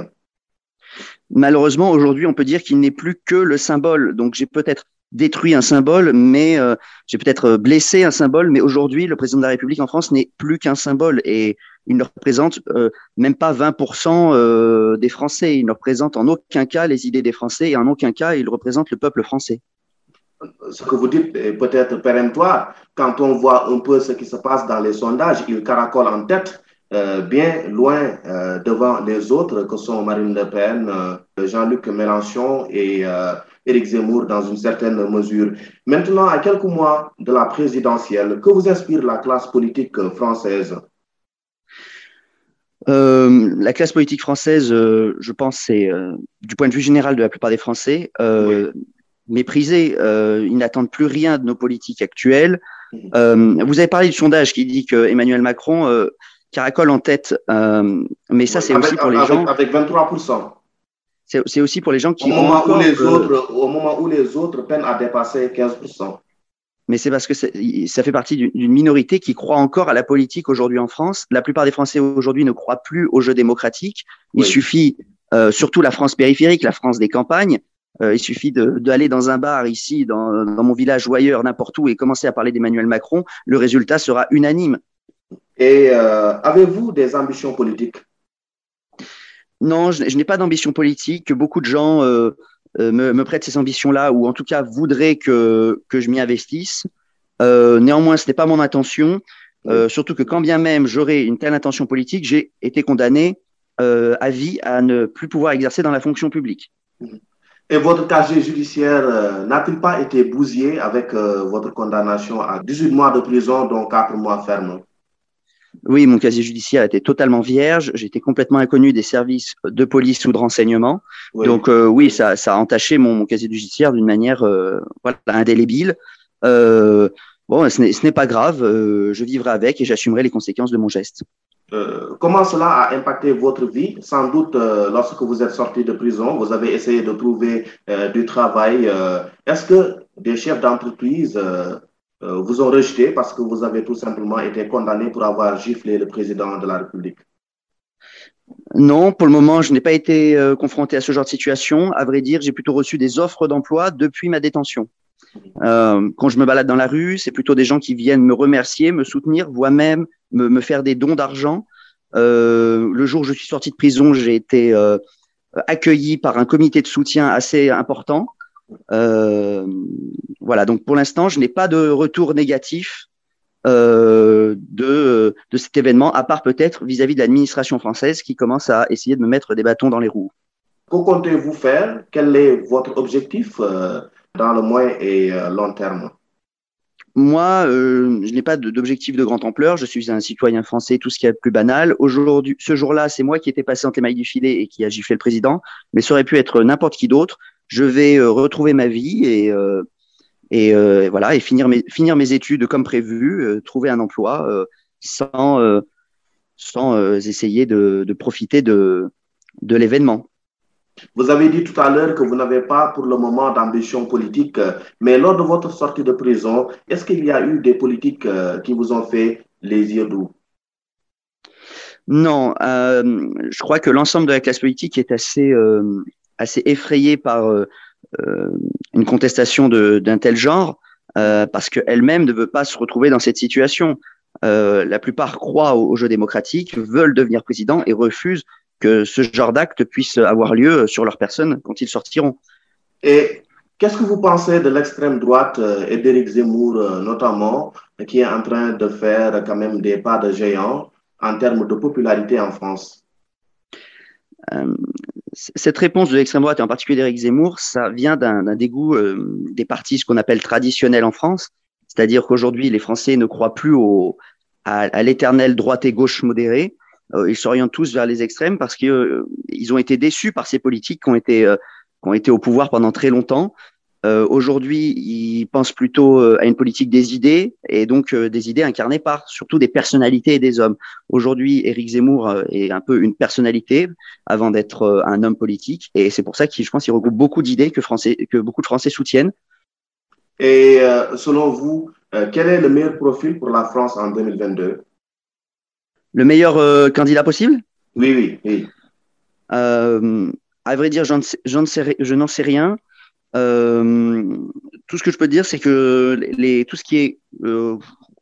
Malheureusement, aujourd'hui, on peut dire qu'il n'est plus que le symbole. Donc, j'ai peut-être détruit un symbole, mais euh, j'ai peut-être blessé un symbole, mais aujourd'hui, le président de la République en France n'est plus qu'un symbole et il ne représente même pas 20% des Français. Il ne représente en aucun cas les idées des Français et en aucun cas il représente le peuple français ce que vous dites est peut-être péremptoire. Quand on voit un peu ce qui se passe dans les sondages, il caracole en tête, euh, bien loin euh, devant les autres que sont Marine Le Pen, euh, Jean-Luc Mélenchon et Éric Zemmour dans une certaine mesure. Maintenant, à quelques mois de la présidentielle, que vous inspire la classe politique française? La classe politique française, je pense, c'est du point de vue général de la plupart des Français, méprisés. Euh, ils n'attendent plus rien de nos politiques actuelles. Euh, vous avez parlé du sondage qui dit que Emmanuel Macron caracole en tête, euh, mais ça, c'est aussi pour les avec, gens. Avec 23%. C'est aussi pour les gens qui au moment, où les autres, au moment où les autres peinent à dépasser 15%. Mais c'est parce que ça fait partie d'une minorité qui croit encore à la politique aujourd'hui en France. La plupart des Français aujourd'hui ne croient plus au jeu démocratique. Il suffit, euh, surtout la France périphérique, la France des campagnes, euh, il suffit d'aller dans un bar ici, dans, dans mon village ou ailleurs, n'importe où, et commencer à parler d'Emmanuel Macron. Le résultat sera unanime. Et euh, avez-vous des ambitions politiques? Non, je, n'ai pas d'ambition politique. Beaucoup de gens euh, me, me, prêtent ces ambitions-là, ou en tout cas voudraient que, que je m'y investisse. néanmoins, ce n'est pas mon intention. surtout que quand bien même j'aurais une telle intention politique, j'ai été condamné à vie à ne plus pouvoir exercer dans la fonction publique. Mmh. Et votre casier judiciaire euh, n'a-t-il pas été bousillé avec euh, votre condamnation à 18 mois de prison, dont 4 mois fermes? Oui, mon casier judiciaire était totalement vierge. J'étais complètement inconnu des services de police ou de renseignement. Donc euh, oui, ça, ça, a entaché mon, mon casier judiciaire d'une manière voilà, indélébile. bon, ce n'est pas grave, je vivrai avec et j'assumerai les conséquences de mon geste. comment cela a impacté votre vie? Sans doute, lorsque vous êtes sorti de prison, vous avez essayé de trouver du travail. Est-ce que des chefs d'entreprise vous ont rejeté parce que vous avez tout simplement été condamné pour avoir giflé le président de la République non, pour le moment, je n'ai pas été euh, confronté à ce genre de situation. À vrai dire, j'ai plutôt reçu des offres d'emploi depuis ma détention. Euh, quand je me balade dans la rue, c'est plutôt des gens qui viennent me remercier, me soutenir, voire même me, faire des dons d'argent. Euh, le jour où je suis sorti de prison, j'ai été accueilli par un comité de soutien assez important. Voilà, donc pour l'instant, je n'ai pas de retour négatif euh, de, de cet événement, à part peut-être vis-à-vis de l'administration française qui commence à essayer de me mettre des bâtons dans les roues. Que comptez-vous faire? Quel est votre objectif euh, dans le moyen et euh, long terme? Moi, je n'ai pas d'objectif de grande ampleur. Je suis un citoyen français, tout ce qui est plus banal. Aujourd'hui, ce jour-là, c'est moi qui étais passé entre les mailles du filet et qui a giflé le président, mais ça aurait pu être n'importe qui d'autre. Je vais retrouver ma vie et et euh, voilà et finir mes finir mes études comme prévu, euh, trouver un emploi euh, sans sans essayer de, de, profiter de de l'événement. Vous avez dit tout à l'heure que vous n'avez pas pour le moment d'ambition politique, mais lors de votre sortie de prison, est-ce qu'il y a eu des politiques qui vous ont fait les yeux doux? Non, euh, je crois que l'ensemble de la classe politique est assez, euh, assez effrayé par euh, une contestation d'un tel genre euh, parce qu'elle-même ne veut pas se retrouver dans cette situation. Euh, la plupart croient au, jeu démocratique, veulent devenir président et refusent que ce genre d'acte puisse avoir lieu sur leur personne quand ils sortiront. Et qu'est-ce que vous pensez de l'extrême droite et Zemmour notamment, qui est en train de faire quand même des pas de géant en termes de popularité en France? Cette réponse de l'extrême droite, et en particulier d'Éric Zemmour, ça vient d'un dégoût euh, des partis, ce qu'on appelle traditionnels en France. C'est-à-dire qu'aujourd'hui, les Français ne croient plus au, à, l'éternelle droite et gauche modérée. Euh, ils s'orientent tous vers les extrêmes parce qu'ils euh, ont été déçus par ces politiques été, qui ont été au pouvoir pendant très longtemps euh, aujourd'hui, ils pensent plutôt euh, à une politique des idées et donc euh, des idées incarnées par surtout des personnalités et des hommes. Aujourd'hui, Éric Zemmour est un peu une personnalité avant d'être un homme politique et c'est pour ça qu'il, je pense, qu'il regroupe beaucoup d'idées que, Français, que beaucoup de Français soutiennent. Et selon vous, quel est le meilleur profil pour la France en 2022 Le meilleur candidat possible? Oui, oui, oui. à vrai dire, je n'en sais rien. Euh, tout ce que je peux dire, c'est que tout ce qui est euh,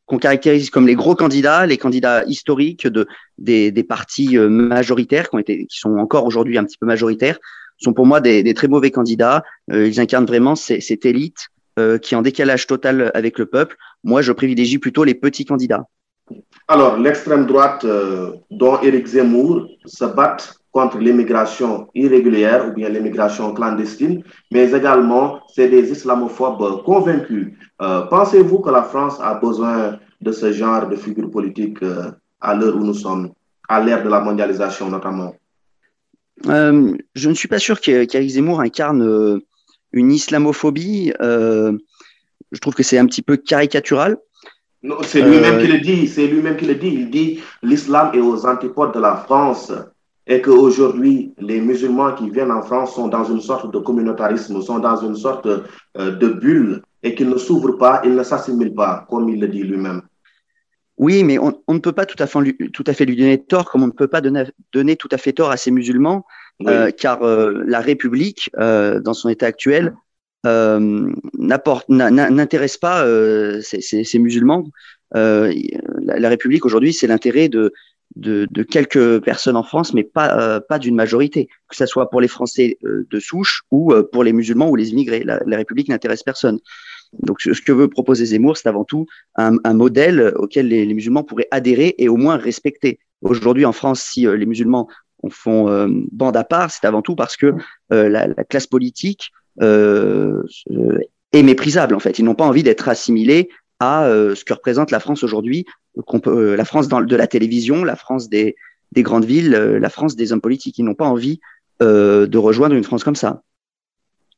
qu'on caractérise comme les gros candidats, les candidats historiques de, des, partis euh, majoritaires qui, ont été, qui sont encore aujourd'hui un petit peu majoritaires, sont pour moi des, des très mauvais candidats. ils incarnent vraiment cette élite qui est en décalage total avec le peuple. Moi, je privilégie plutôt les petits candidats. Alors, l'extrême droite, dont Éric Zemmour, se bat contre l'immigration irrégulière ou bien l'immigration clandestine, mais également c'est des islamophobes convaincus. Euh, pensez-vous que la France a besoin de ce genre de figure politique euh, à l'heure où nous sommes, à l'ère de la mondialisation notamment? Euh, Je ne suis pas sûr qu'Éric Zemmour incarne une islamophobie. je trouve que c'est un petit peu caricatural. C'est lui-même qui le dit. C'est lui-même qui le dit. Il dit l'islam est aux antipodes de la France et qu'aujourd'hui, les musulmans qui viennent en France sont dans une sorte de communautarisme, sont dans une sorte euh, de bulle et qu'ils ne s'ouvrent pas, ils ne s'assimilent pas, comme il le dit lui-même. Oui, mais on, ne peut pas tout à, fait, tout à fait lui donner tort, comme on ne peut pas donner, donner tout à fait tort à ces musulmans, euh, car euh, la République, dans son état actuel, n'intéresse pas ces, ces, ces, musulmans. La, la, République aujourd'hui, c'est l'intérêt de, de, de, quelques personnes en France, mais pas, euh, pas d'une majorité, que ce soit pour les Français euh, de souche ou euh, pour les musulmans ou les immigrés. La, la République n'intéresse personne. Donc, ce que veut proposer Zemmour, c'est avant tout un, un modèle auquel les, les, musulmans pourraient adhérer et au moins respecter. Aujourd'hui, en France, si les musulmans font bande à part, c'est avant tout parce que la, la, classe politique est méprisable. En fait, ils n'ont pas envie d'être assimilés à ce que représente la France aujourd'hui euh, la France dans, de la télévision, la France des, des grandes villes, euh, la France des hommes politiques. Ils n'ont pas envie euh, de rejoindre une France comme ça.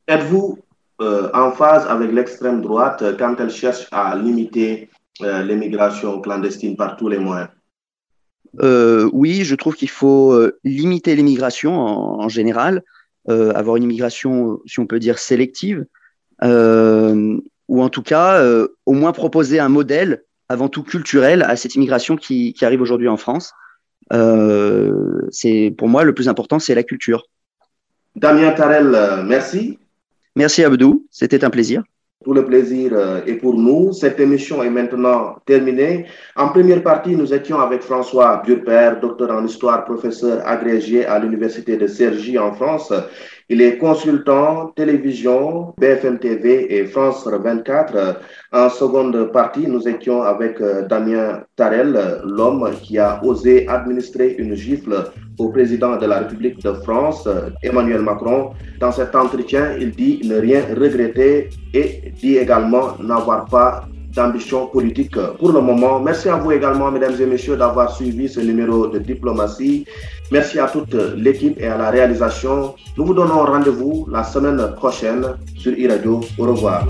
Êtes-vous euh, en phase avec l'extrême droite quand elle cherche à limiter euh, l'immigration clandestine par tous les moyens? Euh, Oui, je trouve qu'il faut euh, limiter l'immigration en, en, général, euh, avoir une immigration, si on peut dire, sélective, ou en tout cas, au moins proposer un modèle avant tout culturel à cette immigration qui, qui arrive aujourd'hui en France. c'est pour moi le plus important, c'est la culture. Damien Tarel, merci. Merci Abdou, c'était un plaisir. Tout le plaisir est pour nous. Cette émission est maintenant terminée. En première partie, nous étions avec François Burper, docteur en histoire, professeur agrégé à l'Université de Cergy en France. Il est consultant télévision, BFM TV et France 24. En seconde partie, nous étions avec Damien Tarel, l'homme qui a osé administrer une gifle au président de la République de France, Emmanuel Macron. Dans cet entretien, il dit ne rien regretter et dit également n'avoir pas d'ambition politique pour le moment. Merci à vous également, mesdames et messieurs, d'avoir suivi ce numéro de diplomatie. Merci à toute l'équipe et à la réalisation. Nous vous donnons rendez-vous la semaine prochaine sur e-radio. Au revoir.